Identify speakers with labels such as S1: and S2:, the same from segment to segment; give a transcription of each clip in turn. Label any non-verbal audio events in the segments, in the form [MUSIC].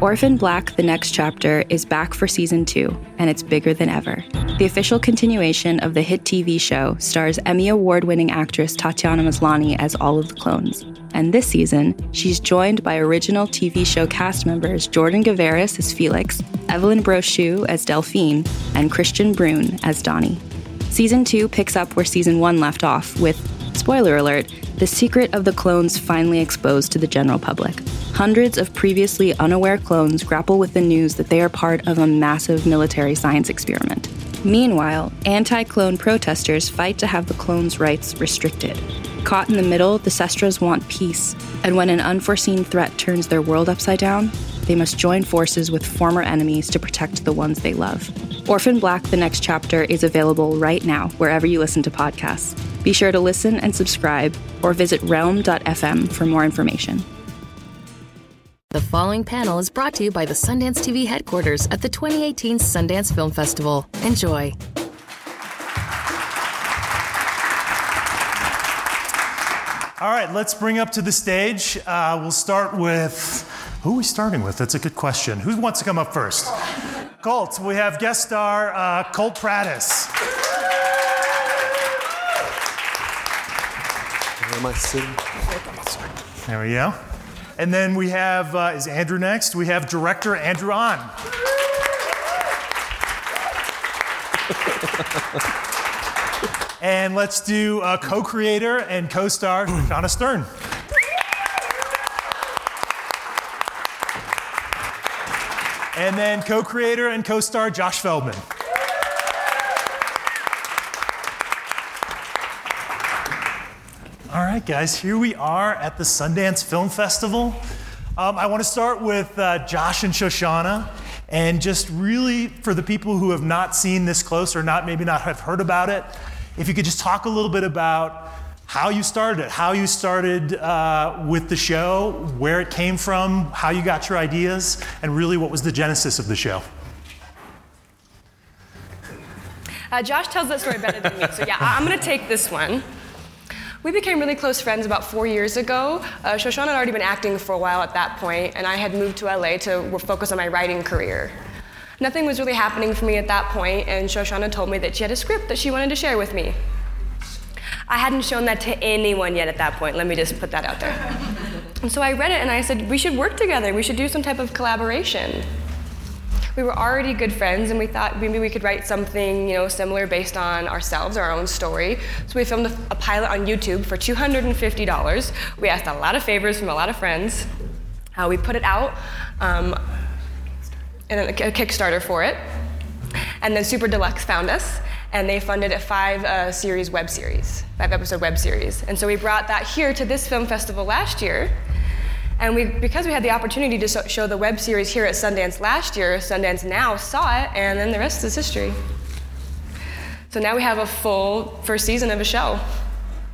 S1: Orphan Black The Next Chapter is back for season two, and it's bigger than ever. The official continuation of the hit TV show stars Emmy Award winning actress Tatiana Maslany as all of the clones. And this season, she's joined by original TV show cast members Jordan Gavaris as Felix, Evelyn Brochu as Delphine, and Kristian Bruun as Donnie. Season 2 picks up where season 1 left off, with, spoiler alert, the secret of the clones finally exposed to the general public. Hundreds of previously unaware clones grapple with the news that they are part of a massive military science experiment. Meanwhile, anti clone protesters fight to have the clones' rights restricted. Caught in the middle, the Sestras want peace, and when an unforeseen threat turns their world upside down, they must join forces with former enemies to protect the ones they love. Orphan Black The Next Chapter is available right now wherever you listen to podcasts. Be sure to listen and subscribe or visit realm.fm for more information.
S2: The following panel is brought to you by the Sundance TV headquarters at the 2018 Sundance Film Festival. Enjoy.
S3: All right, let's bring up to the stage. Uh, we'll start with who are we starting with? That's a good question. Who wants to come up first? Colt. We have guest star uh, Colt.
S4: Where am I sitting?
S3: There we go. And then we have, uh, is Andrew next? We have director Andrew Ahn. [LAUGHS] and let's do co creator and co star [CLEARS THROAT] Shauna Stern. And then co creator and co star Josh Feldman. All right, guys, here we are at the Sundance Film Festival. Um, I want to start with uh, Josh and Shoshana, and just really for the people who have not seen this close or not maybe not have heard about it, if you could just talk a little bit about how you started it, how you started uh, with the show, where it came from, how you got your ideas, and really what was the genesis of the show.
S5: Uh, Josh tells that story better than me, so yeah, I'm to take this one. We became really close friends about four years ago. Uh, Shoshana had already been acting for a while at that point, and I had moved to LA to focus on my writing career. Nothing was really happening for me at that point, and Shoshana told me that she had a script that she wanted to share with me. I hadn't shown that to anyone yet at that point, let me just put that out there. [LAUGHS] and so I read it and I said, we should work together, we should do some type of collaboration. We were already good friends and we thought maybe we could write something you know similar based on ourselves our own story. So we filmed a, a pilot on youtube for $250 we asked a lot of favors from a lot of friends. Uh, we put it out um, and a, a kickstarter for it and then super deluxe found us and they funded a five uh, series web series five episode web series and so we brought that here to this film festival last year and we, because we had the opportunity to so, show the web series here at Sundance last year, Sundance Now saw it, and then the rest is history. So now we have a full first season of a show.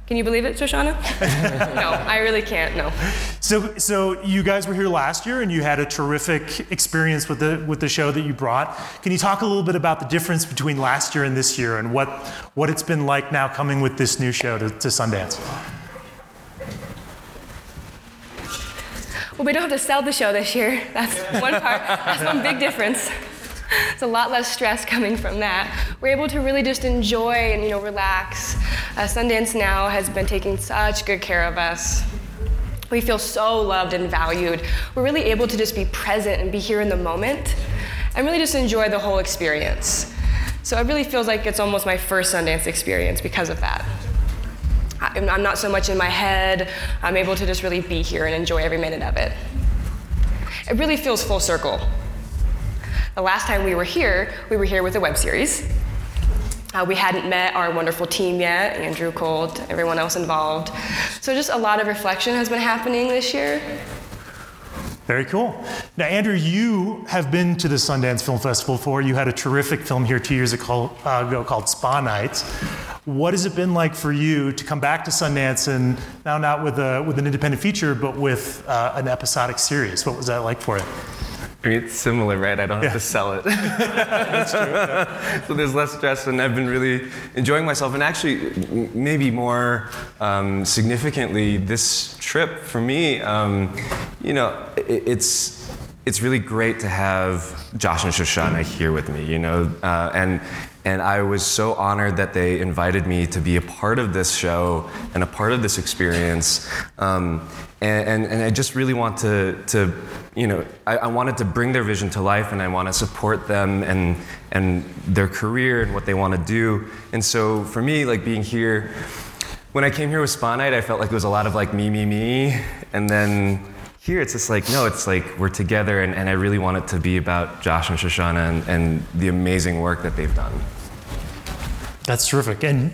S5: Can you believe it, Shoshana? [LAUGHS] no, I really can't. No.
S3: So, so you guys were here last year, and you had a terrific experience with the with the show that you brought. Can you talk a little bit about the difference between last year and this year, and what what it's been like now coming with this new show to, to Sundance?
S5: Well, we don't have to sell the show this year. That's one part. That's one big difference. [LAUGHS] It's a lot less stress coming from that. We're able to really just enjoy and you know relax. Uh, Sundance Now has been taking such good care of us. We feel so loved and valued. We're really able to just be present and be here in the moment and really just enjoy the whole experience. So it really feels like it's almost my first Sundance experience because of that. I'm not so much in my head. I'm able to just really be here and enjoy every minute of it. It really feels full circle. The last time we were here, we were here with a web series. Uh, we hadn't met our wonderful team yet Andrew Colt, everyone else involved. So, just a lot of reflection has been happening this year.
S3: Very cool. Now, Andrew, you have been to the Sundance Film Festival before. You had a terrific film here two years ago called Spa Nights. What has it been like for you to come back to Sundance and now not with, a, with an independent feature, but with uh, an episodic series? What was that like for you?
S6: I mean, it's similar, right? I don't have to sell it. [LAUGHS] That's true. so there's less stress, and I've been really enjoying myself. And actually, maybe more um, significantly, this trip for me, um, you know, it, it's it's really great to have Josh and Shoshana here with me, you know, uh, and and I was so honored that they invited me to be a part of this show and a part of this experience. Um, and, and, and, I just really want to, to you know, I, I, wanted to bring their vision to life and I want to support them and, and their career and what they want to do. And so for me, like being here, when I came here with Spa Night, I felt like it was a lot of like me, me, me. And then here it's just like, no, it's like we're together and, and I really want it to be about Josh and Shoshana and, and the amazing work that they've done.
S3: That's terrific. And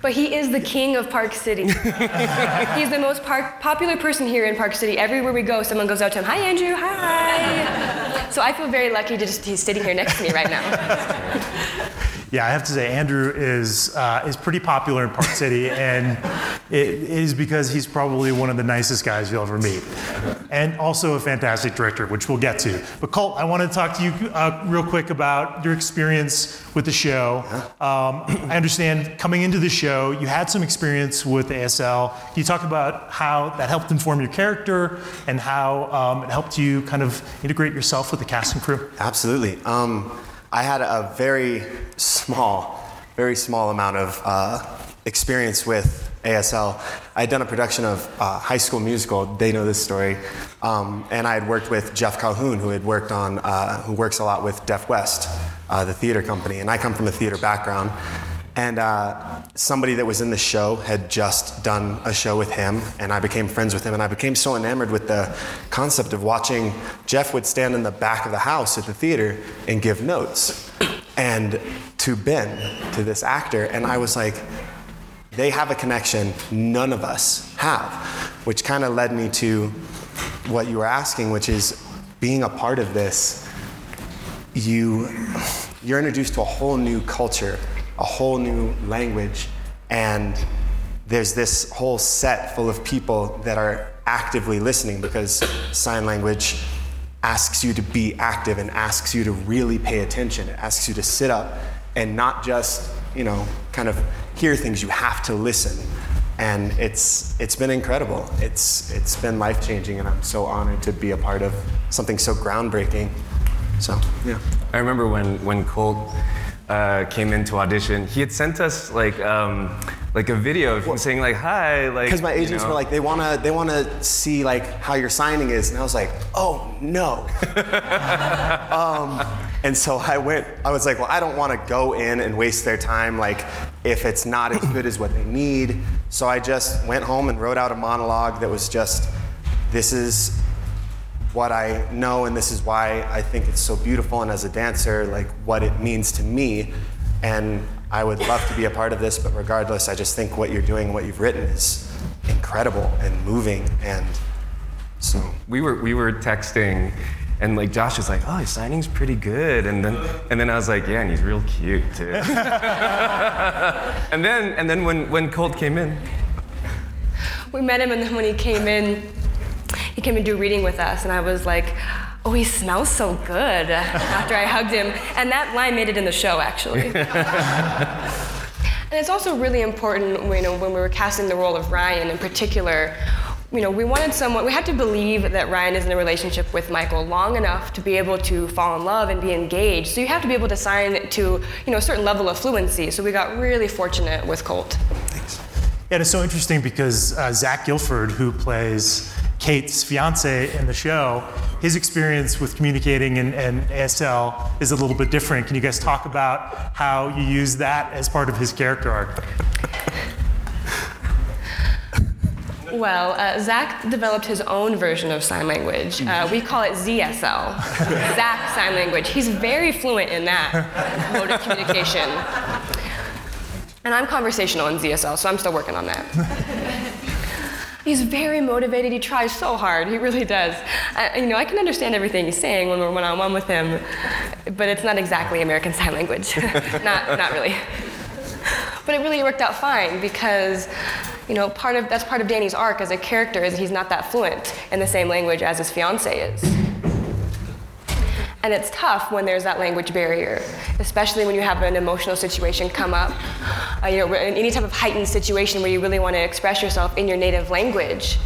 S5: but he is the king of Park City. [LAUGHS] He's the most par- popular person here in Park City. Everywhere we go, someone goes out to him, "Hi, Andrew. Hi." so I feel very lucky to just he's sitting here next to me right now. [LAUGHS]
S3: Yeah, I have to say, Andrew is uh, is pretty popular in Park [LAUGHS] City, and it is because he's probably one of the nicest guys you'll ever meet, and also a fantastic director, which we'll get to. But Colt, I want to talk to you uh, real quick about your experience with the show. Um, I understand coming into the show, you had some experience with ASL. Can you talk about how that helped inform your character and how um, it helped you kind of integrate yourself with the cast and crew?
S4: Absolutely. Um, I had a very small, very small amount of uh, experience with ASL. I had done a production of uh, High School Musical. They know this story, um, and I had worked with Jeff Calhoun, who had worked on, uh, who works a lot with Deaf West, uh, the theater company. And I come from a theater background, and uh, somebody that was in the show had just done a show with him, and I became friends with him. And I became so enamored with the concept of watching Jeff would stand in the back of the house at the theater and give notes. And to Ben, to this actor, and I was like, they have a connection none of us have, which kind of led me to what you were asking, which is being a part of this, you, you're introduced to a whole new culture a whole new language, and there's this whole set full of people that are actively listening because sign language asks you to be active and asks you to really pay attention. It asks you to sit up and not just, you know, kind of hear things. You have to listen. And it's it's been incredible. It's it's been life changing, and I'm so honored to be a part of something so groundbreaking. So yeah.
S6: I remember when when Colt uh, came in to audition, he had sent us like um, like a video of him saying like hi, like
S4: because my agents you know. were like they wanna they wanna see like how your signing is, and I was like oh no. [LAUGHS] um, and so I went. I was like, well, I don't want to go in and waste their time like if it's not as good as what they need. So I just went home and wrote out a monologue that was just this is what I know, and this is why I think it's so beautiful. And as a dancer, like what it means to me, and I would love to be a part of this. But regardless, I just think what you're doing, what you've written, is incredible and moving. And so
S6: we were we were texting. And like Josh was like, oh, his signing's pretty good, and then and then I was like, yeah, and he's real cute too. [LAUGHS] and then and then when when Colt came in,
S5: we met him, and then when he came in, he came and do reading with us, and I was like, oh, he smells so good [LAUGHS] after I hugged him. And that line made it in the show, actually. [LAUGHS] and it's also really important, you know, when we were casting the role of Ryan in particular, you know, we wanted someone, we had to believe that Ryan is in a relationship with Michael long enough to be able to fall in love and be engaged. So you have to be able to sign to, you know, a certain level of fluency. So we got really fortunate with Colt.
S3: Thanks. Yeah, it's so interesting because uh, Zach Gilford, who plays Kate's fiance in the show, his experience with communicating and, and, ASL is a little bit different. Can you guys talk about how you use that as part of his character arc?
S5: Well, uh, Zach developed his own version of sign language. Uh, we call it ZSL, [LAUGHS] Zach Sign Language. He's very fluent in that mode of communication. And I'm conversational in ZSL, so I'm still working on that. [LAUGHS] He's very motivated. He tries so hard. He really does. I, you know, I can understand everything he's saying when we're one-on-one with him, but it's not exactly American [LAUGHS] Sign Language. [LAUGHS] not, not really. But it really worked out fine because, you know, part of that's part of Danny's arc as a character is he's not that fluent in the same language as his fiance is. And it's tough when there's that language barrier, especially when you have an emotional situation come up. Uh, you know, in any type of heightened situation where you really want to express yourself in your native language.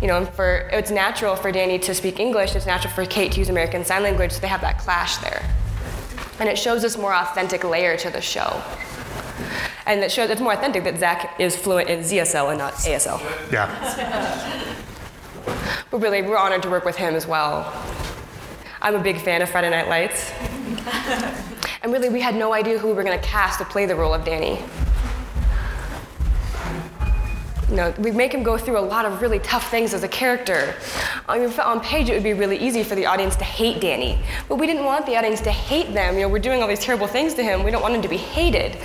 S5: you know, and for it's natural for Danny to speak English. It's natural for Kate to use American Sign Language. So they have that clash there, and it shows this more authentic layer to the show. And it shows it's more authentic that Zach is fluent in ZSL and not ASL.
S3: Yeah.
S5: But really, we're honored to work with him as well. I'm a big fan of Friday Night Lights. and really, we had no idea who we were going to cast to play the role of Danny. You know, we make him go through a lot of really tough things as a character. I mean, on page, it would be really easy for the audience to hate Danny, but we didn't want the audience to hate them. You know, we're doing all these terrible things to him. We don't want him to be hated.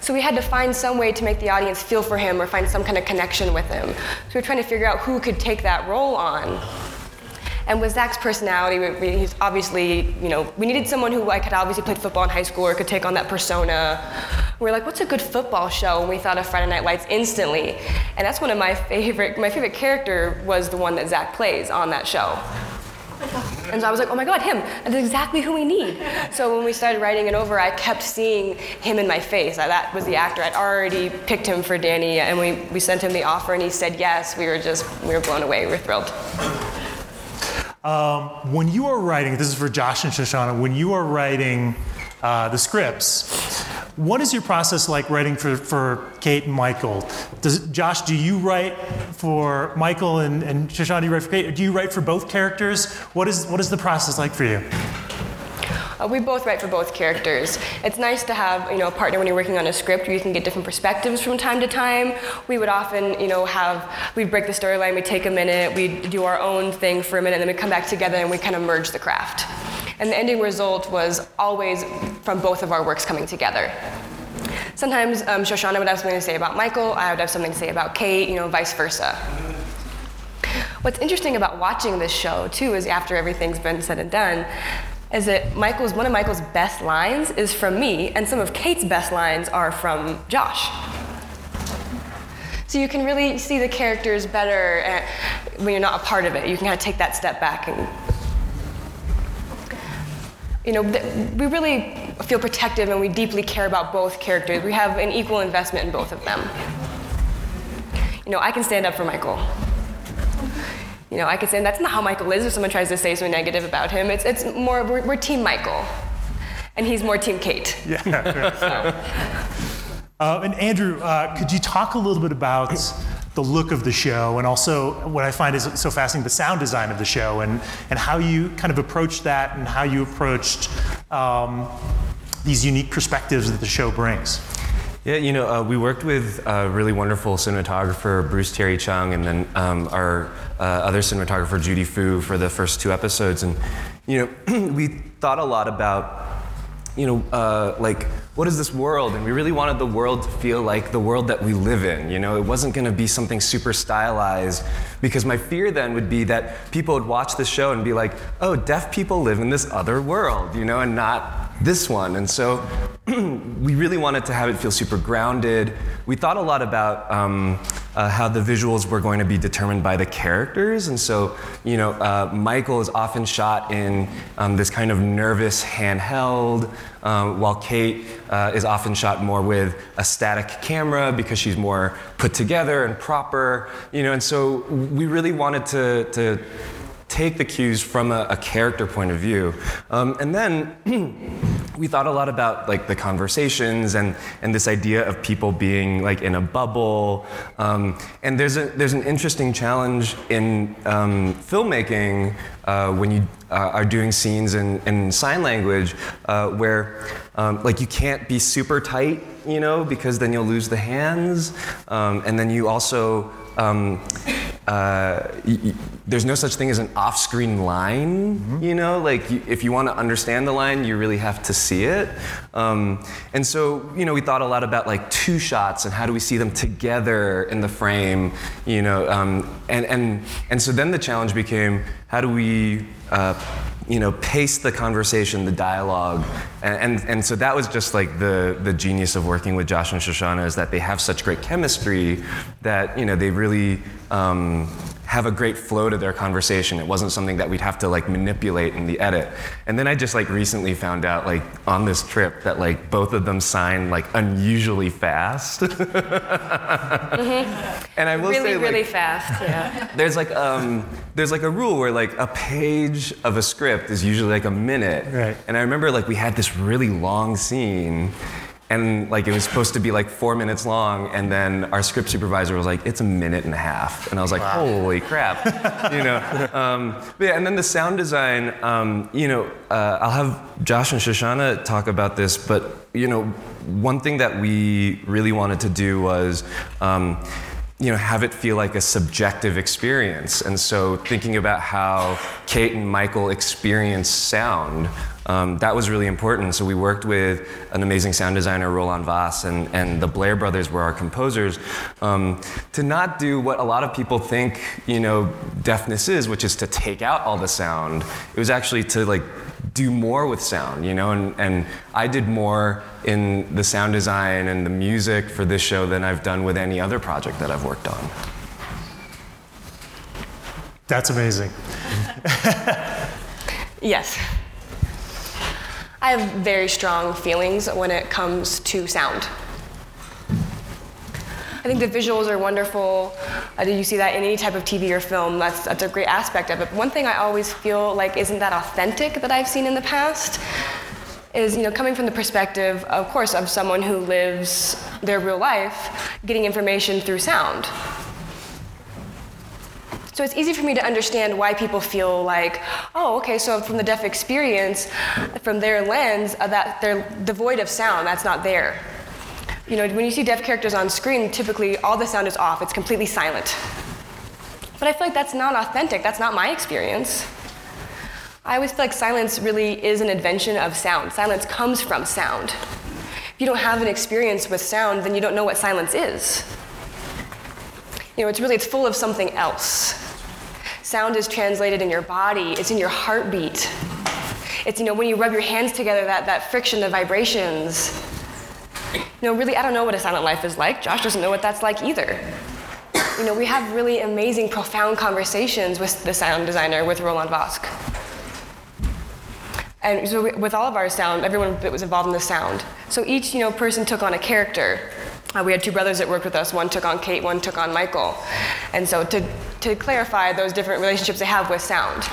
S5: So we had to find some way to make the audience feel for him or find some kind of connection with him. So we are trying to figure out who could take that role on. And with Zach's personality, we, he's obviously, you know, we needed someone who like had obviously played football in high school or could take on that persona. We are like, what's a good football show? And we thought of Friday Night Lights instantly. And that's one of my favorite, my favorite character was the one that Zach plays on that show. And so I was like, oh my God, him. That's exactly who we need. So when we started writing it over, I kept seeing him in my face. That was the actor. I'd already picked him for Danny, and we, we sent him the offer, and he said yes. We were just, we were blown away. We were thrilled.
S3: Um, when you are writing, this is for Josh and Shoshana, when you are writing uh, the scripts, what is your process like writing for, for Kate and Michael? Does, Josh, do you write for Michael and, and Shoshana, do you write for Kate? Do you write for both characters? What is, what is the process like for you?
S5: Uh, we both write for both characters. It's nice to have you know a partner when you're working on a script where you can get different perspectives from time to time. We would often you know have we'd break the storyline, we'd take a minute, we'd do our own thing for a minute, and then we'd come back together and we kind of merge the craft. And the ending result was always from both of our works coming together. Sometimes um, Shoshana would have something to say about Michael, I would have something to say about Kate, you know, vice versa. What's interesting about watching this show, too, is after everything's been said and done, is that Michael's one of Michael's best lines is from me, and some of Kate's best lines are from Josh. So you can really see the characters better uh, when you're not a part of it. You can kind of take that step back and. You know, we really feel protective and we deeply care about both characters. We have an equal investment in both of them. You know, I can stand up for Michael you know, I could say and that's not how Michael is if someone tries to say something negative about him. It's, it's more, we're, we're team Michael, and he's more team Kate.
S3: Yeah. [LAUGHS] so. uh, and Andrew, uh, could you talk a little bit about the look of the show and also what I find is so fascinating, the sound design of the show and, and how you kind of approached that and how you approached um, these unique perspectives that the show brings?
S6: Yeah, you know, uh, we worked with a really wonderful cinematographer, Bruce Terry Chung, and then um, our uh, other cinematographer, Judy Phu, for the first two episodes. And, you know, [CLEARS THROAT] we thought a lot about, you know, uh, like, what is this world? And we really wanted the world to feel like the world that we live in. You know, it wasn't going to be something super stylized because my fear then would be that people would watch the show and be like, oh, deaf people live in this other world, you know, and not this one. And so [CLEARS THROAT] we really wanted to have it feel super grounded. We thought a lot about um, uh, how the visuals were going to be determined by the characters. And so, you know, uh, Michael is often shot in um, this kind of nervous handheld, um, while Kate uh, is often shot more with a static camera because she's more put together and proper. You know, and so we really wanted to, to take the cues from a, a character point of view. Um, and then [CLEARS THROAT] we thought a lot about like the conversations and, and this idea of people being like in a bubble. Um, and there's, a, there's an interesting challenge in um, filmmaking uh, when you uh, are doing scenes in, in sign language uh, where um, like you can't be super tight, you know, because then you'll lose the hands. Um, and then you also um, uh, y- y- there's no such thing as an off-screen line. Mm-hmm. You know, like y- if you want to understand the line, you really have to see it. Um, and so, you know, we thought a lot about like two shots and how do we see them together in the frame. You know, um, and and and so then the challenge became how do we uh, you know, pace the conversation, the dialogue. And, and, and, so that was just like the, the genius of working with Josh and Shoshana is that they have such great chemistry that, you know, they really um, have a great flow to their conversation. It wasn't something that we'd have to like manipulate in the edit. And then I just like recently found out like on this trip that like both of them signed like unusually fast. [LAUGHS]
S5: Mm-hmm.
S6: And I will
S5: really,
S6: say like,
S5: really fast. Yeah. [LAUGHS]
S6: there's like um, there's like a rule where like a page of a script is usually like a minute.
S3: Right.
S6: And I remember like we had this really long scene. And like it was supposed to be like four minutes long, and then our script supervisor was like, "It's a minute and a half," and I was like, "Holy crap!" [LAUGHS] you know. Um, but yeah, and then the sound design. Um, you know, uh, I'll have Josh and Shoshana talk about this, but you know, one thing that we really wanted to do was. Um, you know, have it feel like a subjective experience. And so thinking about how Kate and Michael experience sound, um, that was really important. So we worked with an amazing sound designer, Roland Voss, and, and the Blair brothers were our composers, um, to not do what a lot of people think, you know, deafness is, which is to take out all the sound. It was actually to like do more with sound, you know, and, and I did more in the sound design and the music for this show than I've done with any other project that I've worked on.
S3: That's amazing. [LAUGHS] [LAUGHS]
S5: Yes. I have very strong feelings when it comes to sound. I think the visuals are wonderful. Uh, you see that in any type of TV or film? That's, that's a great aspect of it. But one thing I always feel like isn't that authentic that I've seen in the past is, you know, coming from the perspective, of course, of someone who lives their real life, getting information through sound. So it's easy for me to understand why people feel like, oh, okay, so from the deaf experience, from their lens, uh, that they're devoid of sound, that's not there. You know, when you see deaf characters on screen, typically all the sound is off, it's completely silent. But I feel like that's not authentic, that's not my experience. I always feel like silence really is an invention of sound. Silence comes from sound. If you don't have an experience with sound, then you don't know what silence is. You know, it's really it's full of something else. Sound is translated in your body, it's in your heartbeat. It's you know when you rub your hands together, that, that friction, the vibrations. You know, really, I don't know what a silent life is like. Josh doesn't know what that's like either. You know, we have really amazing, profound conversations with the sound designer, with Roland Vosk. And so we, with all of our sound, everyone that was involved in the sound. So each, you know, person took on a character. Uh, we had two brothers that worked with us. One took on Kate, one took on Michael. And so to, to clarify those different relationships they have with sound.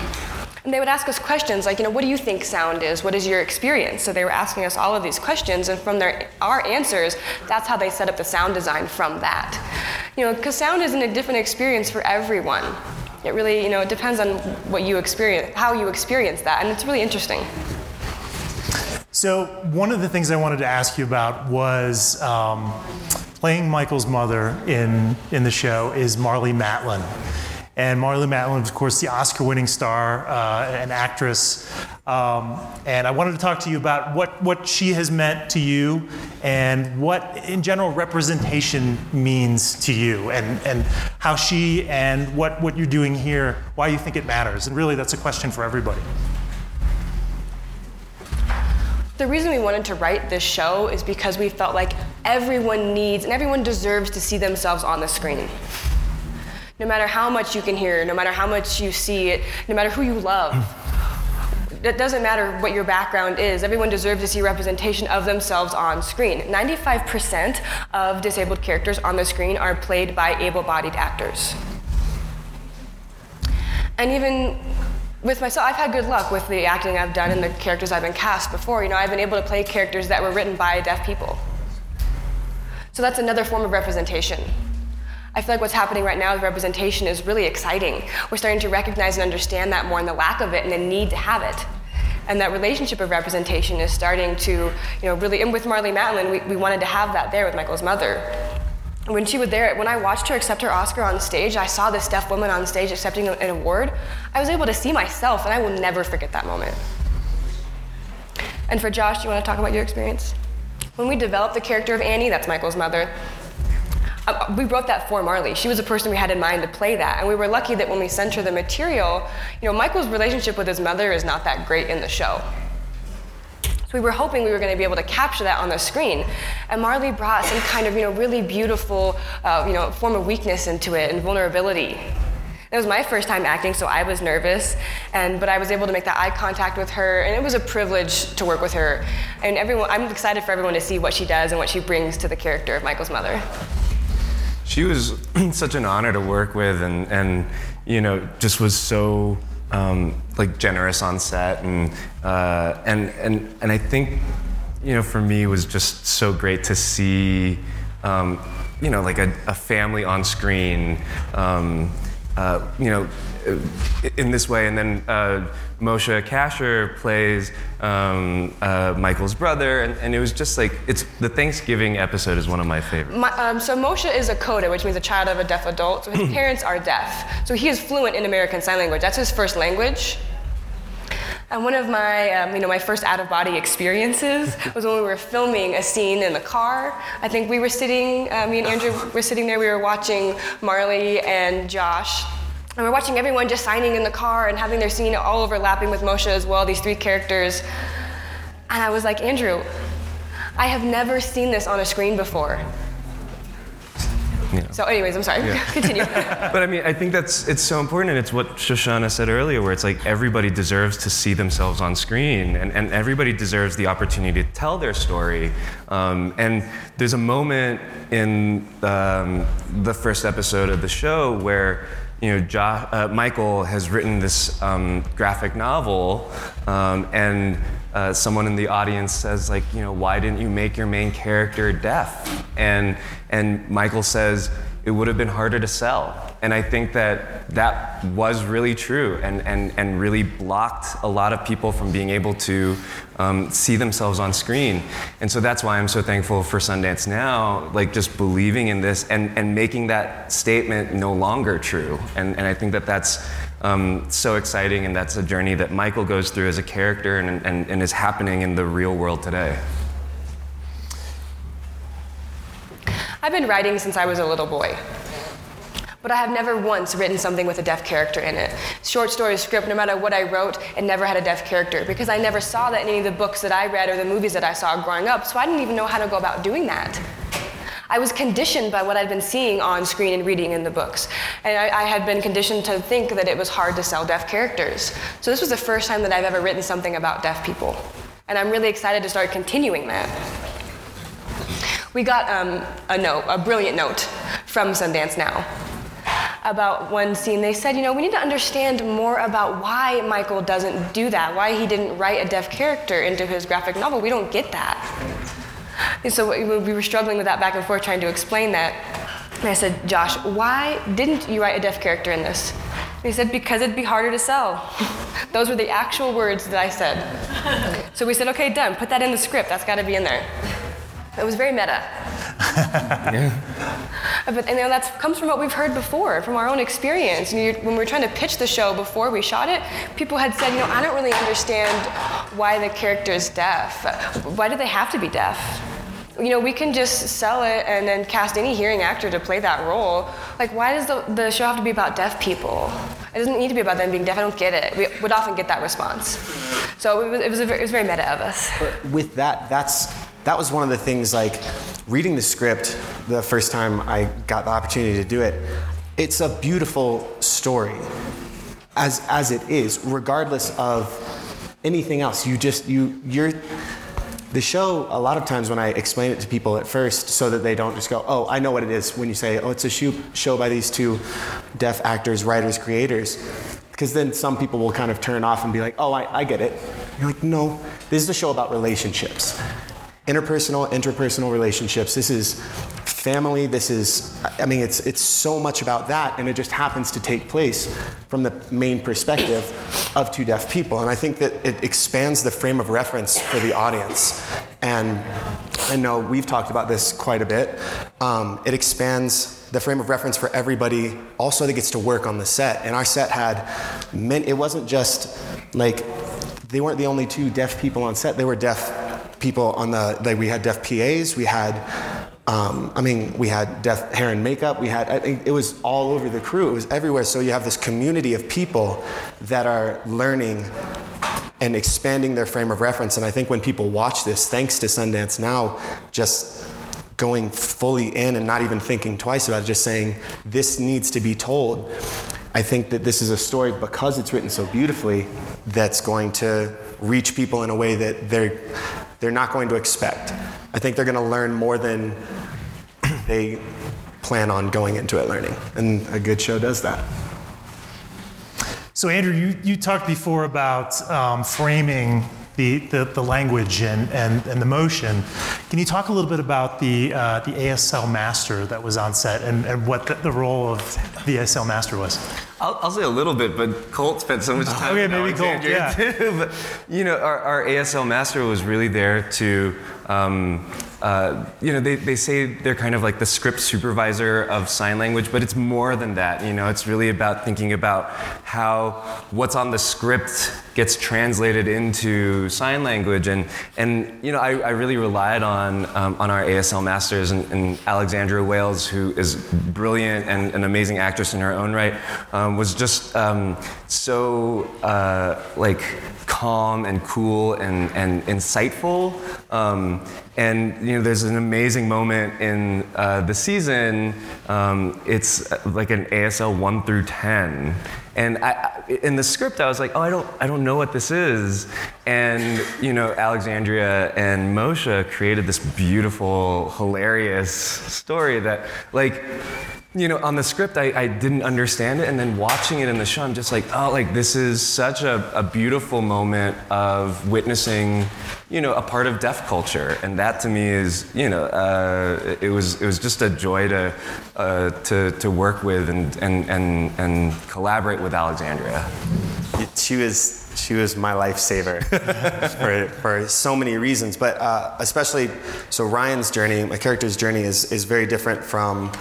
S5: And they would ask us questions like, you know, what do you think sound is? What is your experience? So they were asking us all of these questions, and from their our answers, that's how they set up the sound design from that. You know, because sound isn't a different experience for everyone. It really, you know, it depends on what you experience, how you experience that, and it's really interesting.
S3: So, one of the things I wanted to ask you about was um, playing Michael's mother in, in the show is Marlee Matlin. And Marlee Matlin, of course, the Oscar winning star, uh, an actress. Um, and I wanted to talk to you about what, what she has meant to you and what, in general, representation means to you and, and how she and what, what you're doing here, why you think it matters. And really, that's a question for everybody.
S5: The reason we wanted to write this show is because we felt like everyone needs and everyone deserves to see themselves on the screen. No matter how much you can hear, no matter how much you see it, no matter who you love. It doesn't matter what your background is, everyone deserves to see representation of themselves on screen. 95% of disabled characters on the screen are played by able bodied actors. And even with myself, I've had good luck with the acting I've done and the characters I've been cast before. You know, I've been able to play characters that were written by deaf people. So that's another form of representation. I feel like what's happening right now with representation is really exciting. We're starting to recognize and understand that more and the lack of it and the need to have it. And that relationship of representation is starting to, you know, really, and with Marlee Matlin, we, we wanted to have that there with Michael's mother. When she was there, when I watched her accept her Oscar on stage, I saw this deaf woman on stage accepting an award. I was able to see myself, and I will never forget that moment. And for Josh, do you want to talk about your experience? When we developed the character of Annie, that's Michael's mother, uh, we wrote that for Marlee. She was the person we had in mind to play that. And we were lucky that when we sent her the material, you know, Michael's relationship with his mother is not that great in the show. So we were hoping we were going to be able to capture that on the screen. And Marlee brought some kind of, you know, really beautiful, uh, you know, form of weakness into it and vulnerability. It was my first time acting, so I was nervous, and but I was able to make that eye contact with her, and it was a privilege to work with her. And everyone, I'm excited for everyone to see what she does and what she brings to the character of Michael's mother.
S6: She was [CLEARS THROAT] such an honor to work with, and and you know just was so um, like generous on set, and uh, and and and I think you know for me it was just so great to see um, you know like a, a family on screen. Um, uh, you know, in this way. And then uh, Moshe Kasher plays um, uh, Michael's brother, and, and, it was just like it's the Thanksgiving episode is one of my favorites.
S5: My, um, so Moshe is a coda, which means a child of a deaf adult. So his [CLEARS THROAT] parents are deaf. So he is fluent in American Sign Language. That's his first language. And one of my, um, you know, my first out-of-body experiences [LAUGHS] was when we were filming a scene in the car. I think we were sitting, uh, me and Andrew [LAUGHS] were sitting there. We were watching Marlee and Josh, and we're watching everyone just signing in the car and having their scene all overlapping with Moshe as well. These three characters, and I was like, Andrew, I have never seen this on a screen before. Yeah. So, anyways, I'm sorry. Yeah. [LAUGHS] Continue. [LAUGHS]
S6: but I mean, I think that's it's so important, and it's what Shoshana said earlier, where it's like everybody deserves to see themselves on screen, and, and everybody deserves the opportunity to tell their story. Um, and there's a moment in um, the first episode of the show where you know, jo- uh, Michael has written this um, graphic novel, um, and uh, someone in the audience says, like, you know, why didn't you make your main character deaf? And and Michael says, it would have been harder to sell. And I think that that was really true and, and, and really blocked a lot of people from being able to um, see themselves on screen. And so that's why I'm so thankful for Sundance Now, like just believing in this and, and making that statement no longer true. And, and I think that that's um, so exciting and that's a journey that Michael goes through as a character and, and, and is happening in the real world today.
S5: I've been writing since I was a little boy. But I have never once written something with a deaf character in it. Short story script, no matter what I wrote, it never had a deaf character because I never saw that in any of the books that I read or the movies that I saw growing up, so I didn't even know how to go about doing that. I was conditioned by what I'd been seeing on screen and reading in the books. And I, I, had been conditioned to think that it was hard to sell deaf characters. So this was the first time that I've ever written something about deaf people. And I'm really excited to start continuing that we got um, a note, a brilliant note from Sundance Now about one scene. They said, you know, we need to understand more about why Michael doesn't do that, why he didn't write a deaf character into his graphic novel. We don't get that. And so we were struggling with that back and forth, trying to explain that. And I said, Josh, why didn't you write a deaf character in this? He said, because it'd be harder to sell. [LAUGHS] Those were the actual words that I said. So we said, okay, done. Put that in the script. That's got to be in there. It was very meta. [LAUGHS] yeah. Uh, but and you know, that comes from what we've heard before, from our own experience. You when we were trying to pitch the show before we shot it, people had said, you know, I don't really understand why the character is deaf. Why do they have to be deaf? You know, we can just sell it and then cast any hearing actor to play that role. Like, why does the, the show have to be about deaf people? It doesn't need to be about them being deaf. I don't get it. We would often get that response. So it was, it was, a, it was very meta of us.
S4: But with that, that's that was one of the things like reading the script the first time I got the opportunity to do it. It's a beautiful story as as it is, regardless of anything else. You just you you're the show a lot of times when i explain it to people at first so that they don't just go oh i know what it is when you say oh it's a show by these two deaf actors writers creators because then some people will kind of turn off and be like oh i, I get it you're like no this is a show about relationships interpersonal, interpersonal relationships. This is family. This is, I mean, it's, it's so much about that, and it just happens to take place from the main perspective of two deaf people. And I think that it expands the frame of reference for the audience. And I know we've talked about this quite a bit. Um, it expands the frame of reference for everybody also that gets to work on the set. And our set had, many, it wasn't just like, they weren't the only two deaf people on set, they were deaf people on the, like we had deaf PAs, we had, um, I mean, we had deaf hair and makeup, we had, I think it was all over the crew, it was everywhere. So you have this community of people that are learning and expanding their frame of reference. And I think when people watch this, thanks to Sundance Now, just going fully in and not even thinking twice about it, just saying, this needs to be told. I think that this is a story because it's written so beautifully that's going to reach people in a way that they're they're not going to expect. I think they're going to learn more than [CLEARS THROAT] they plan on going into it learning, and a good show does that.
S3: So, Andrew, you, you talked before about um, framing the, the, the, language and, and, and the motion. Can you talk a little bit about the, uh, the ASL master that was on set and, and what the, the role of the ASL master was?
S6: I'll, I'll, say a little bit, but Colt spent so much time.
S3: Okay, maybe Colt. Yeah.
S6: Too, [LAUGHS] but, you know, our, our ASL master was really there to um, uh, you know, they, they say they're kind of like the script supervisor of sign language, but it's more than that. You know, it's really about thinking about how what's on the script gets translated into sign language. And, and you know, I, I really relied on, um, on our ASL masters and, and, Alexandria Wailes, who is brilliant and an amazing actress in her own right, um, was just um, so uh, like calm and cool and, and insightful. And you know, there's an amazing moment in uh, the season. Um, it's uh, like an ASL one through ten, and I, in the script, I was like, oh, I don't, I don't know what this is. And you know, Alexandria and Moshe created this beautiful, hilarious story that, like, you know, on the script, I, I, didn't understand it, and then watching it in the show, I'm just like, oh, like this is such a, a, beautiful moment of witnessing, you know, a part of deaf culture, and that to me is, you know, uh, it was it was just a joy to uh, to to work with and and and and collaborate with Alexandria.
S4: She was she was my lifesaver [LAUGHS] for, for so many reasons, but uh, especially so Ryan's journey, my character's journey is, is very different from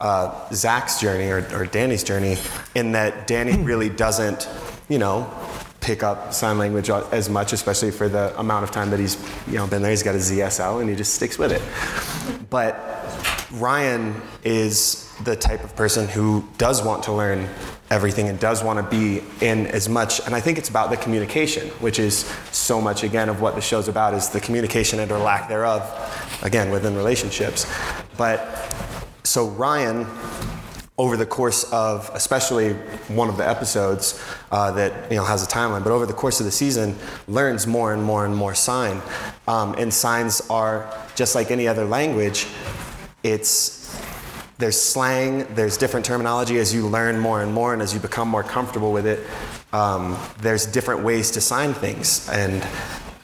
S4: uh, Zach's journey or, or Danny's journey in that Danny [CLEARS THROAT] really doesn't, you know, pick up sign language as much, especially for the amount of time that he's you know been there. He's got a ZSL and he just sticks with it. But Ryan is the type of person who does want to learn everything and does want to be in as much and i think it's about the communication which is so much again of what the show's about is the communication and or lack thereof again within relationships but so ryan over the course of especially one of the episodes uh, that you know has a timeline but over the course of the season learns more and more and more sign um, and signs are just like any other language it's there's slang, there's different terminology as you learn more and more, and as you become more comfortable with it, um, there's different ways to sign things. And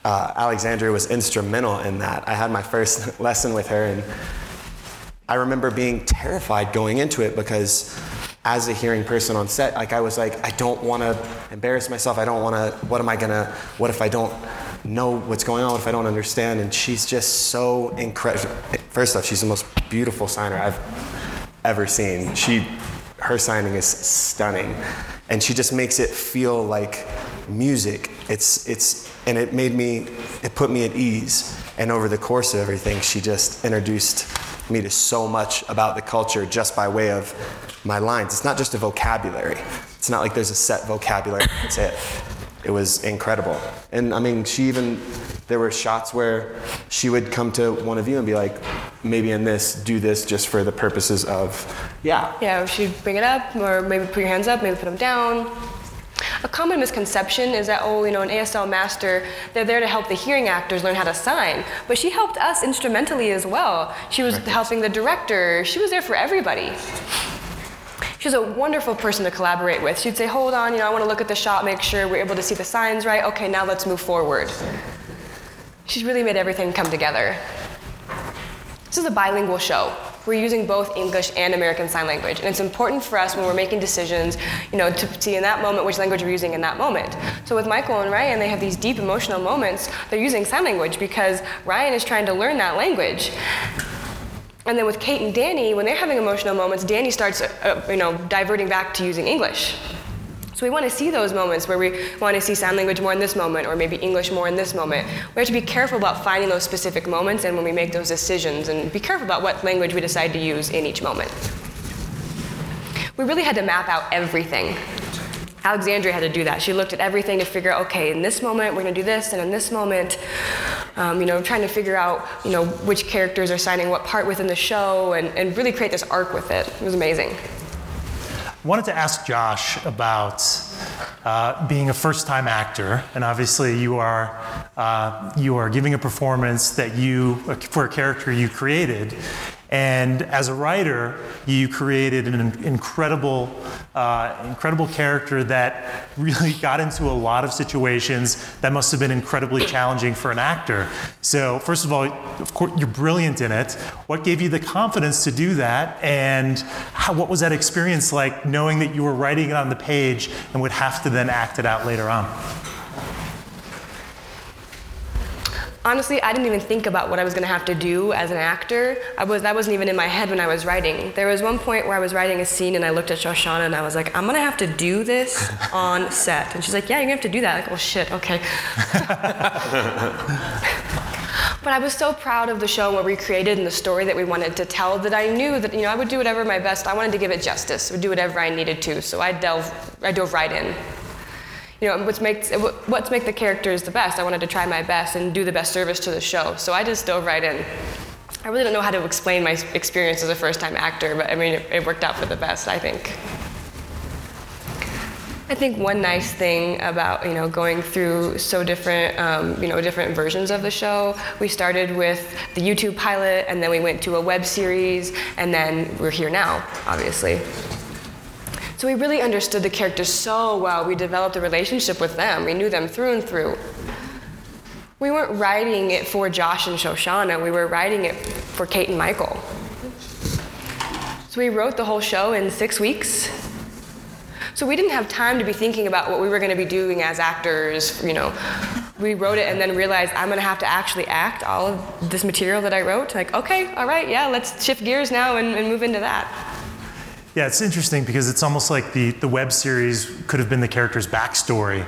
S4: uh, Alexandria was instrumental in that. I had my first [LAUGHS] lesson with her, and I remember being terrified going into it because as a hearing person on set, like I was like, I don't want to embarrass myself. I don't want to. What am I gonna? What if I don't know what's going on? If I don't understand? And she's just so incredible. First off, she's the most beautiful signer I've ever seen. She, her signing is stunning, and she just makes it feel like music. It's it's and it made me, it put me at ease. And over the course of everything, she just introduced me to so much about the culture just by way of my lines. It's not just a vocabulary. It's not like there's a set vocabulary. That's it. It was incredible. And I mean, she even there were shots where she would come to one of you and be like, maybe in this, do this just for the purposes of, yeah.
S5: Yeah, she'd bring it up, or maybe put your hands up, maybe put them down. A common misconception is that, oh, you know, an ASL master, they're there to help the hearing actors learn how to sign. But she helped us instrumentally as well. She was helping the director, she was there for everybody. She's a wonderful person to collaborate with. She'd say, hold on, you know, I want to look at the shot, make sure we're able to see the signs right. Okay, now let's move forward. She's really made everything come together. This is a bilingual show. We're using both English and American Sign Language, and it's important for us when we're making decisions, you know, to see in that moment which language we're using in that moment. So with Michael and Ryan, they have these deep emotional moments. They're using sign language because Ryan is trying to learn that language. And then with Kate and Danny, when they're having emotional moments, Danny starts, uh, you know, diverting back to using English. So we want to see those moments where we want to see sign language more in this moment, or maybe English more in this moment. We have to be careful about finding those specific moments and when we make those decisions, and be careful about what language we decide to use in each moment. We really had to map out everything. Alexandria had to do that. She looked at everything to figure out, okay, in this moment we're going to do this, and in this moment, um, you know, trying to figure out, you know, which characters are signing what part within the show, and, and really create this arc with it. It was amazing.
S3: Wanted to ask Josh about uh, being a first-time actor, and obviously you are uh, you are giving a performance that you for a character you created, and as a writer, you created an incredible, uh, incredible character that really [LAUGHS] got into a lot of situations that must have been incredibly challenging for an actor. So, first of all, of course, you're brilliant in it. What gave you the confidence to do that, and how, what was that experience like, knowing that you were writing it on the page and would have to then act it out later on?
S5: Honestly, I didn't even think about what I was going to have to do as an actor. I was, that wasn't even in my head when I was writing. There was one point where I was writing a scene and I looked at Shoshannah and I was like, I'm going to have to do this [LAUGHS] on set. And she's like, Yeah, you're going to have to do that. Like, well, shit, okay. [LAUGHS] but I was so proud of the show and what we created and the story that we wanted to tell that I knew that you know I would do whatever my best. I wanted to give it justice. I would do whatever I needed to. So I delve, I dove right in you know, what's makes what's make the characters the best. I wanted to try my best and do the best service to the show. So I just dove right in. I really don't know how to explain my experience as a first-time actor, but I mean, it, it worked out for the best, I think. I think one nice thing about you know going through so different um, you know different versions of the show. We started with the YouTube pilot, and then we went to a web series, and then we're here now, obviously. So we really understood the characters so well. We developed a relationship with them. We knew them through and through. We weren't writing it for Josh and Shoshannah, we were writing it for Kate and Michael. So we wrote the whole show in six weeks. So we didn't have time to be thinking about what we were going to be doing as actors, you know. We wrote it and then realized I'm going to have to actually act all of this material that I wrote. Like, okay, all right, yeah, let's shift gears now and, and move into that.
S3: Yeah, it's interesting because it's almost like the, the web series could have been the character's backstory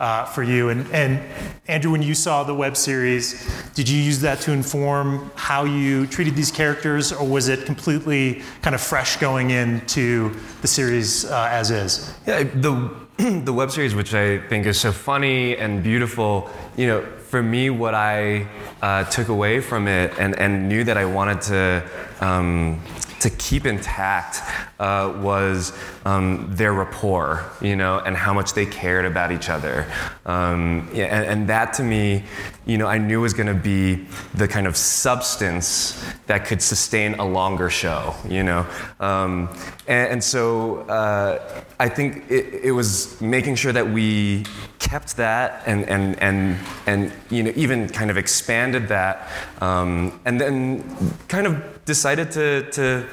S3: uh, for you. And, and Andrew, when you saw the web series, did you use that to inform how you treated these characters, or was it completely kind of fresh going into the series uh, as is?
S6: Yeah, the [CLEARS THROAT] the web series, which I think is so funny and beautiful, you know, for me, what I uh, took away from it and, and knew that I wanted to um, to keep intact uh, was um, their rapport, you know, and how much they cared about each other. Um, yeah, and, and, that to me, you know, I knew was going to be the kind of substance that could sustain a longer show, you know. Um, and, and, so uh, I think it, it was making sure that we kept that and, and, and, and you know, even kind of expanded that, um, and then kind of decided to, to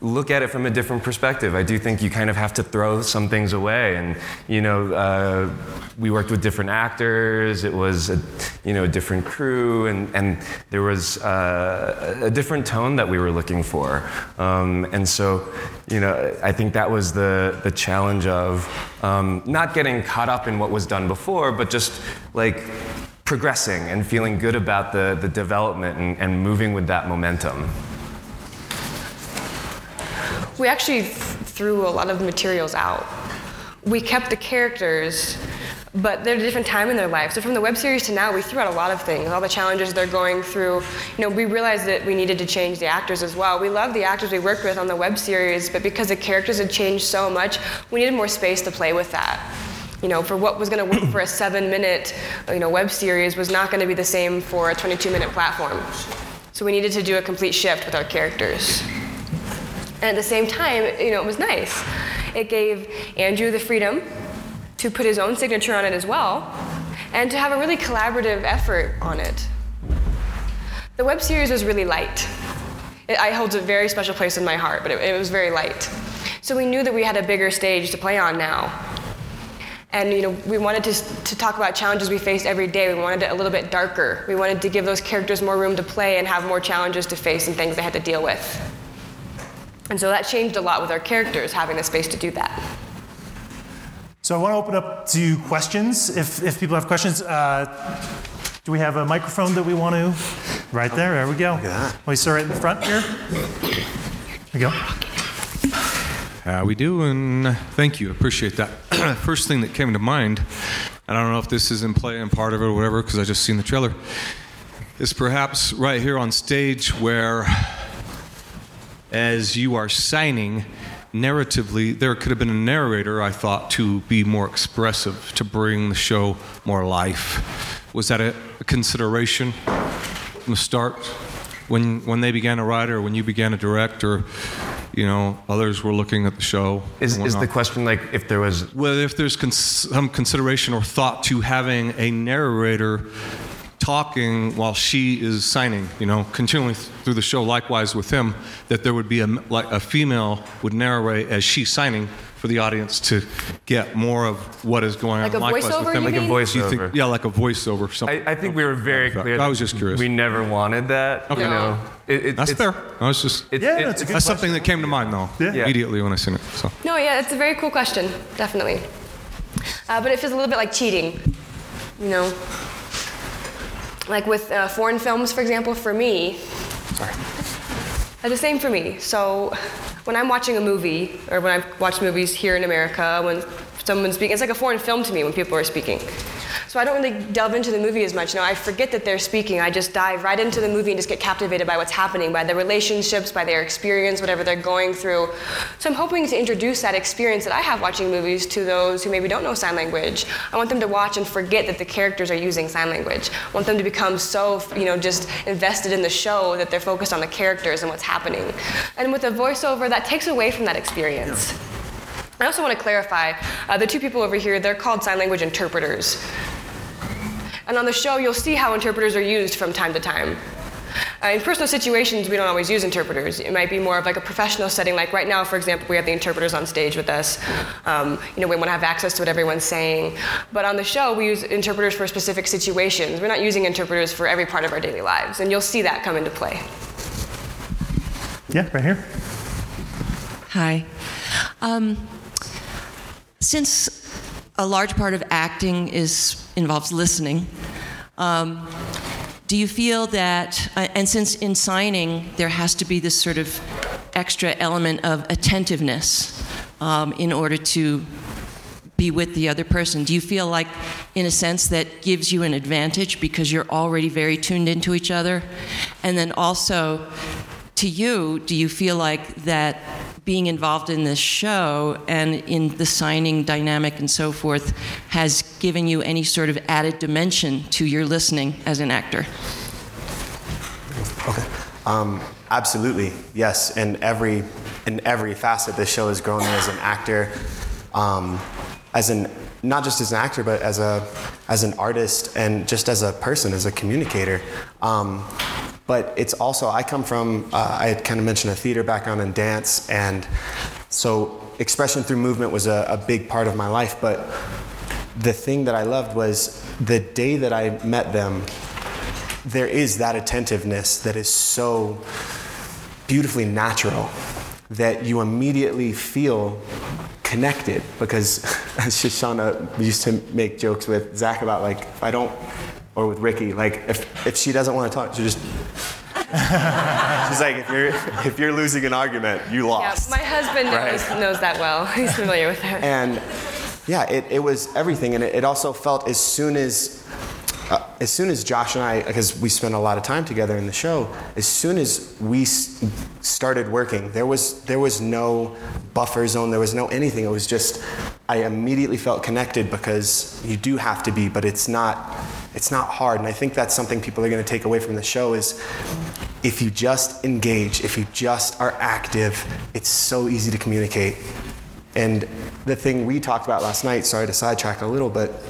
S6: look at it from a different perspective. I do think you kind of have to throw some things away. And, you know, uh, we worked with different actors, it was a, you know, a different crew, and, and there was uh, a different tone that we were looking for. Um, and so, you know, I think that was the, the challenge of um, not getting caught up in what was done before, but just like progressing and feeling good about the, the development and, and moving with that momentum.
S5: We actually threw a lot of materials out. We kept the characters, but they're at a different time in their life. So from the web series to now, we threw out a lot of things, all the challenges they're going through. You know, we realized that we needed to change the actors as well. We love the actors we worked with on the web series, but because the characters had changed so much, we needed more space to play with that you know, for what was going to work for a [CLEARS THROAT] seven-minute, you know, web series was not going to be the same for a 22-minute platform. So we needed to do a complete shift with our characters. And at the same time, you know, it was nice. It gave Andrew the freedom to put his own signature on it as well, and to have a really collaborative effort on it. The web series was really light. It, I holds a very special place in my heart, but it, it was very light. So we knew that we had a bigger stage to play on now. And you know, we wanted to, to talk about challenges we faced every day. We wanted it a little bit darker. We wanted to give those characters more room to play and have more challenges to face and things they had to deal with. And so that changed a lot with our characters, having the space to do that.
S3: So I want to open up to questions. If, if people have questions, uh, do we have a microphone that we want to? Right there, there we go. Yeah. We start right in the front here. Here we go.
S7: Uh, we do, and thank you. Appreciate that. [CLEARS THROAT] First thing that came to mind, and I don't know if this is in play and part of it or whatever, because I just seen the trailer, is perhaps right here on stage where as you are signing, narratively, there could have been a narrator, I thought, to be more expressive, to bring the show more life. Was that a, a consideration from the start? When, when they began to write or when you began to direct or you know others were looking at the show
S6: Is, is the question like if there was
S7: well if there's cons- some consideration or thought to having a narrator talking while she is signing you know continually through the show likewise with him that there would be a like a female would narrate as she's signing for the audience to get more of what is going
S5: Like
S7: on
S5: a
S7: likewise
S5: voiceover,
S7: with them
S6: like a
S5: mean?
S7: Do you
S6: voiceover?
S7: think, yeah like a voiceover something
S6: I, I think we were very clear.
S7: I was just curious.
S6: We never wanted that.
S7: Okay.
S6: You know, It- it-
S7: that's
S6: it's,
S7: fair I was just
S6: It's,
S3: Yeah,
S6: it-
S3: no, it's a good
S7: that's something that came to mind though
S3: Yeah.
S7: immediately when I seen it so
S5: No, yeah, it's a very cool question, definitely. Uh, but it feels a little bit like cheating, you know? Like with uh, foreign films, for example, for me, sorry. uh, the same for me. So when I'm watching a movie, or when I watch movies here in America, when someone's speaking, it's like a foreign film to me when people are speaking. So I don't really delve into the movie as much. You know, I forget that they're speaking. I just dive right into the movie and just get captivated by what's happening, by the relationships, by their experience, whatever they're going through. So I'm hoping to introduce that experience that I have watching movies to those who maybe don't know sign language. I want them to watch and forget that the characters are using sign language. I want them to become so, you know, just invested in the show that they're focused on the characters and what's happening. And with a voiceover, that takes away from that experience. I also want to clarify uh, the two people over here, they're called sign language interpreters. And on the show, you'll see how interpreters are used from time to time. Uh, in personal situations, we don't always use interpreters. It might be more of like a professional setting. Like right now, for example, we have the interpreters on stage with us. Um, you know, we want to have access to what everyone's saying. But on the show, we use interpreters for specific situations. We're not using interpreters for every part of our daily lives, and you'll see that come into play.
S3: Yeah, right here.
S8: Hi. Um, since a large part of acting is involves listening, um, do you feel that, uh, and since in signing there has to be this sort of extra element of attentiveness um, in order to be with the other person, do you feel like, in a sense, that gives you an advantage because you're already very tuned into each other? And then also, to you, do you feel like that being involved in this show and in the signing dynamic and so forth has given you any sort of added dimension to your listening as an actor?
S4: Okay. Um, absolutely, yes. In every in every facet, this show has grown me as an actor, um, as an not just as an actor, but as a as an artist and just as a person, as a communicator. Um, but it's also I come from uh, I had kind of mentioned a theater background and dance, and so expression through movement was a, a big part of my life. But the thing that I loved was the day that I met them there is that attentiveness that is so beautifully natural that you immediately feel connected because [LAUGHS] as Shoshannah used to make jokes with Zach about like I don't or with Ricky like if, if she doesn't want to talk she just [LAUGHS] she's like if you're if you're losing an argument you
S5: Yeah,
S4: lost
S5: my husband knows, knows that well. [LAUGHS] He's familiar with that.
S4: and yeah, it, it was everything, and it, it also felt as soon as uh, as soon as Josh and I, because we spent a lot of time together in the show, as soon as we s- started working, there was there was no buffer zone, there was no anything. It was just I immediately felt connected because you do have to be, but it's not it's not hard. And I think that's something people are going to take away from the show is if you just engage, if you just are active, it's so easy to communicate. And the thing we talked about last night, sorry to sidetrack a little, but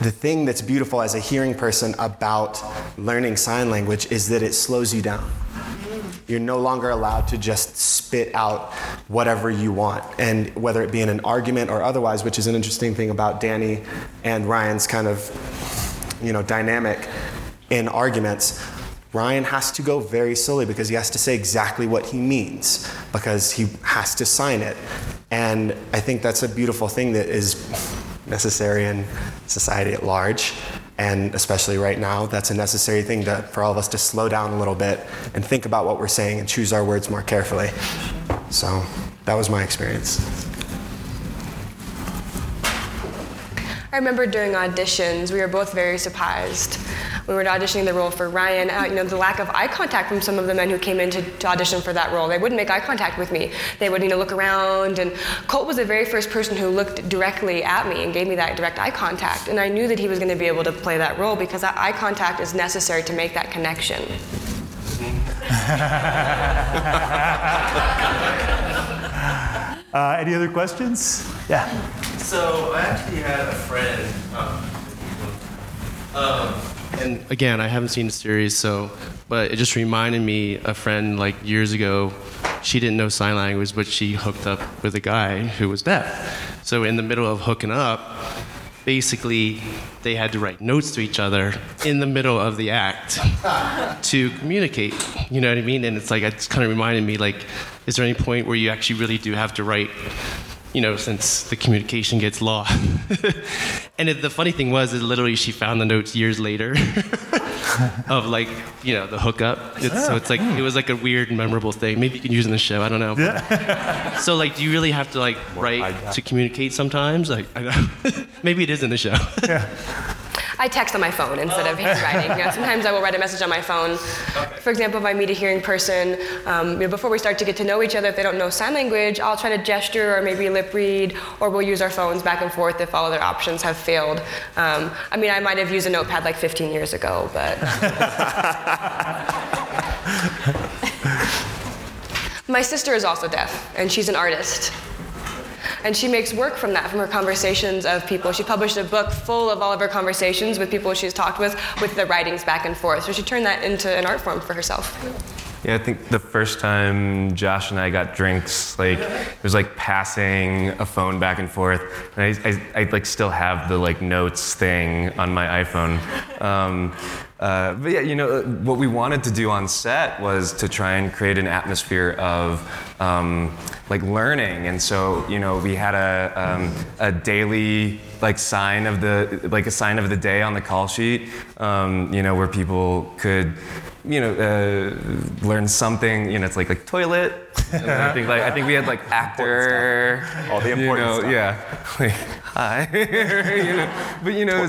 S4: the thing that's beautiful as a hearing person about learning sign language is that it slows you down. You're no longer allowed to just spit out whatever you want, and whether it be in an argument or otherwise, which is an interesting thing about Danny and Ryan's kind of, you know, dynamic in arguments. Ryan has to go very slowly because he has to say exactly what he means because he has to sign it. And I think that's a beautiful thing that is necessary in society at large. And especially right now, that's a necessary thing to, for all of us to slow down a little bit and think about what we're saying and choose our words more carefully. So that was my experience.
S5: I remember during auditions, we were both very surprised. We were auditioning the role for Ryan. Uh, you know, the lack of eye contact from some of the men who came in to, to, audition for that role. They wouldn't make eye contact with me. They would, you know, look around. And Colt was the very first person who looked directly at me and gave me that direct eye contact. And I knew that he was going to be able to play that role because that eye contact is necessary to make that connection. [LAUGHS]
S3: uh, any other questions? Yeah.
S9: So I actually had a friend. Um, um, and again, I haven't seen the series, so but it just reminded me a friend like years ago. She didn't know sign language, but she hooked up with a guy who was deaf. So in the middle of hooking up, basically they had to write notes to each other in the middle of the act to communicate. You know what I mean? And it's like it's kind of reminded me like, is there any point where you actually really do have to write? You know, since the communication gets lost. [LAUGHS] and it, the funny thing was, is literally she found the notes years later [LAUGHS] of like, you know, the hookup. It's, so it's like it was like a weird, memorable thing. Maybe you can use it in the show. I don't know.
S3: Yeah. [LAUGHS]
S9: so like, do you really have to like write to communicate sometimes? Like, I know. Maybe it is in the show.
S3: Yeah.
S5: I text on my phone instead of handwriting. You know, sometimes I will write a message on my phone. Okay. For example, if I meet a hearing person, um, you know, before we start to get to know each other, if they don't know sign language, I'll try to gesture or maybe lip read, or we'll use our phones back and forth if all other options have failed. Um, I mean, I might have used a notepad like 15 years ago, but. [LAUGHS] my sister is also deaf, and she's an artist. And she makes work from that, from her conversations of people. She published a book full of all of her conversations with people she's talked with, with the writings back and forth. So she turned that into an art form for herself.
S6: Yeah, I think the first time Josh and I got drinks, like it was like passing a phone back and forth, and I, I, I like still have the like notes thing on my iPhone. Um, uh, but yeah, you know, what we wanted to do on set was to try and create an atmosphere of um, like learning, and so you know, we had a um, a daily like sign of the like a sign of the day on the call sheet, um, you know, where people could you know, uh, learn something. You know, it's like like toilet. I think like I think we had like [LAUGHS] actor.
S4: All the important
S6: you know,
S4: stuff.
S6: Yeah. [LAUGHS] Like, hi. [LAUGHS] you know, but you know,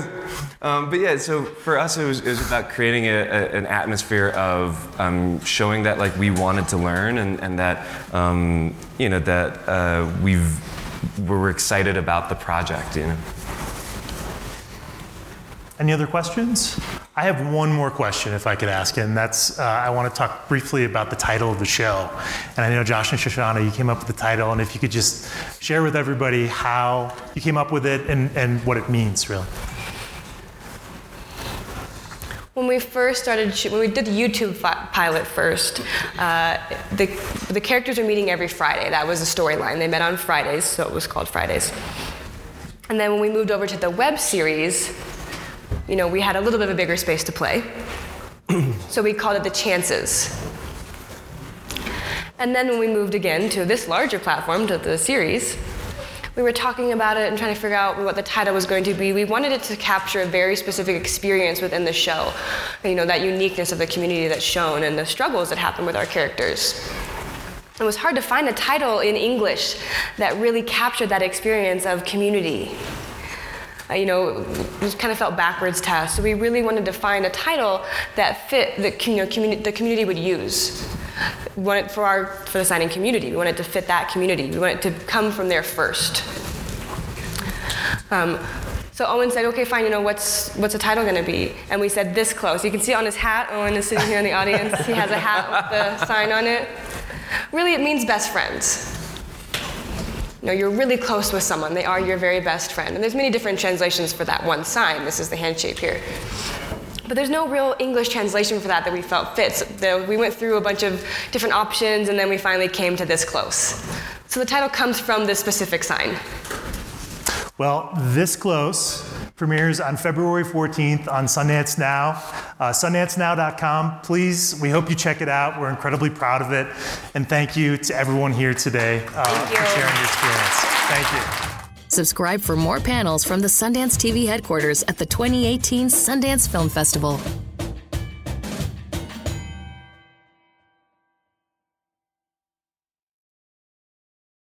S6: um, but yeah. So for us, it was, it was about creating a, a, an atmosphere of um, showing that like we wanted to learn and and that um, you know that uh, we've we're excited about the project. You know.
S3: Any other questions? I have one more question, if I could ask, and that's uh, I want to talk briefly about the title of the show. And I know Josh and Shoshannah, you came up with the title, and if you could just share with everybody how you came up with it and, and what it means, really.
S5: When we first started, when we did the YouTube fi- pilot first, uh, the, the characters are meeting every Friday. That was the storyline. They met on Fridays, so it was called Fridays. And then when we moved over to the web series, you know, we had a little bit of a bigger space to play. [CLEARS THROAT] so we called it the chances. And then when we moved again to this larger platform, to the series, we were talking about it and trying to figure out what the title was going to be. We wanted it to capture a very specific experience within the show. You know, that uniqueness of the community that's shown and the struggles that happen with our characters. It was hard to find a title in English that really captured that experience of community. Uh, you know, it kind of felt backwards to us. So we really wanted to find a title that fit the, you know, communi- the community would use. We wanted for our for the signing community. We wanted to fit that community. We wanted to come from there first. Um, so Owen said, "Okay, fine. You know, what's what's the title going to be?" And we said, "This close." You can see on his hat. Owen is sitting here in the audience. He has a hat with the sign on it. Really, it means best friends. You know, you're really close with someone. They are your very best friend. And there's many different translations for that one sign. This is the handshake here. But there's no real English translation for that that we felt fits. So we went through a bunch of different options and then we finally came to this close. So the title comes from this specific sign.
S3: Well, this close premieres on February 14th on Sundance Now. Uh, SundanceNow.com. Please, we hope you check it out. We're incredibly proud of it. And thank you to everyone here today uh, for sharing your experience. Thank you.
S2: Subscribe for more panels from the Sundance TV headquarters at the 2018 Sundance Film Festival.